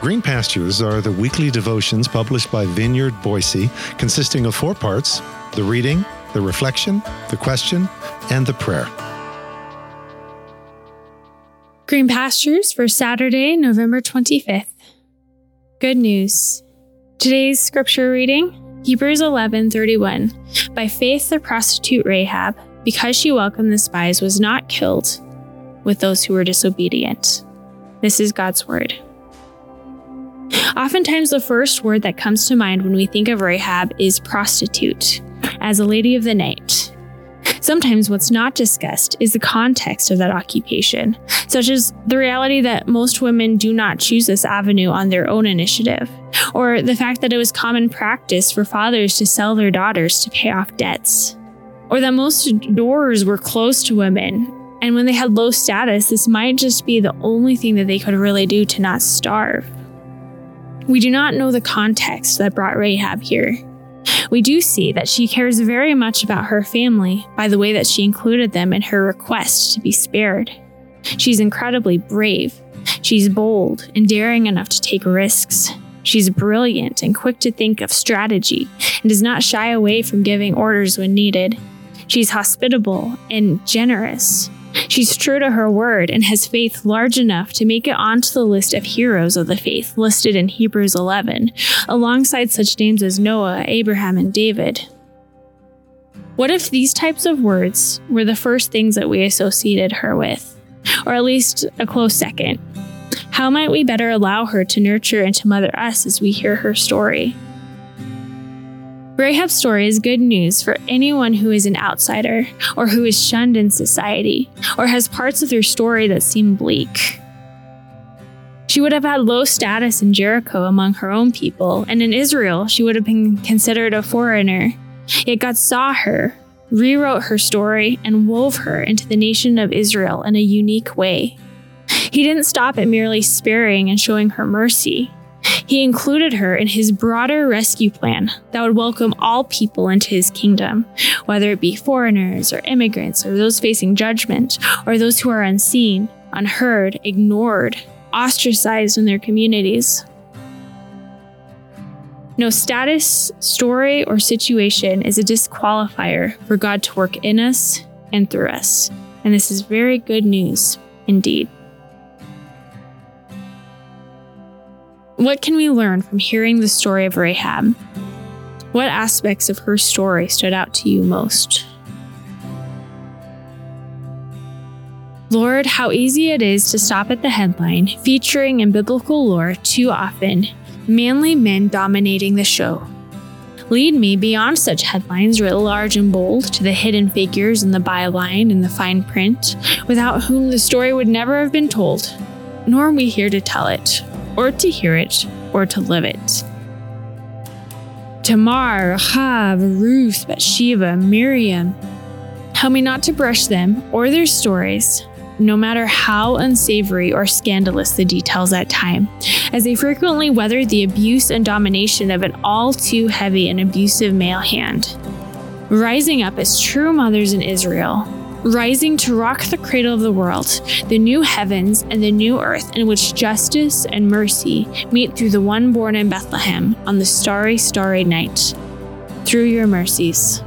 Green Pastures are the weekly devotions published by Vineyard Boise, consisting of four parts the reading, the reflection, the question, and the prayer. Green Pastures for Saturday, November 25th. Good news. Today's scripture reading, Hebrews 11:31. By faith the prostitute Rahab, because she welcomed the spies, was not killed with those who were disobedient. This is God's word. Oftentimes, the first word that comes to mind when we think of Rahab is prostitute, as a lady of the night. Sometimes, what's not discussed is the context of that occupation, such as the reality that most women do not choose this avenue on their own initiative, or the fact that it was common practice for fathers to sell their daughters to pay off debts, or that most doors were closed to women. And when they had low status, this might just be the only thing that they could really do to not starve. We do not know the context that brought Rahab here. We do see that she cares very much about her family by the way that she included them in her request to be spared. She's incredibly brave. She's bold and daring enough to take risks. She's brilliant and quick to think of strategy and does not shy away from giving orders when needed. She's hospitable and generous. She's true to her word and has faith large enough to make it onto the list of heroes of the faith listed in Hebrews 11, alongside such names as Noah, Abraham, and David. What if these types of words were the first things that we associated her with, or at least a close second? How might we better allow her to nurture and to mother us as we hear her story? Rahab's story is good news for anyone who is an outsider, or who is shunned in society, or has parts of their story that seem bleak. She would have had low status in Jericho among her own people, and in Israel, she would have been considered a foreigner. Yet God saw her, rewrote her story, and wove her into the nation of Israel in a unique way. He didn't stop at merely sparing and showing her mercy. He included her in his broader rescue plan that would welcome all people into his kingdom, whether it be foreigners or immigrants or those facing judgment or those who are unseen, unheard, ignored, ostracized in their communities. No status, story, or situation is a disqualifier for God to work in us and through us. And this is very good news indeed. What can we learn from hearing the story of Rahab? What aspects of her story stood out to you most? Lord, how easy it is to stop at the headline featuring in biblical lore too often manly men dominating the show. Lead me beyond such headlines writ large and bold to the hidden figures in the byline and the fine print, without whom the story would never have been told, nor are we here to tell it or to hear it, or to live it. Tamar, Rahab, Ruth, Bathsheba, Miriam. Help me not to brush them or their stories, no matter how unsavory or scandalous the details at time, as they frequently weathered the abuse and domination of an all too heavy and abusive male hand. Rising up as true mothers in Israel, rising to rock the cradle of the world, the new heavens and the new earth in which justice and mercy meet through the one born in Bethlehem on the starry, starry night. Through your mercies.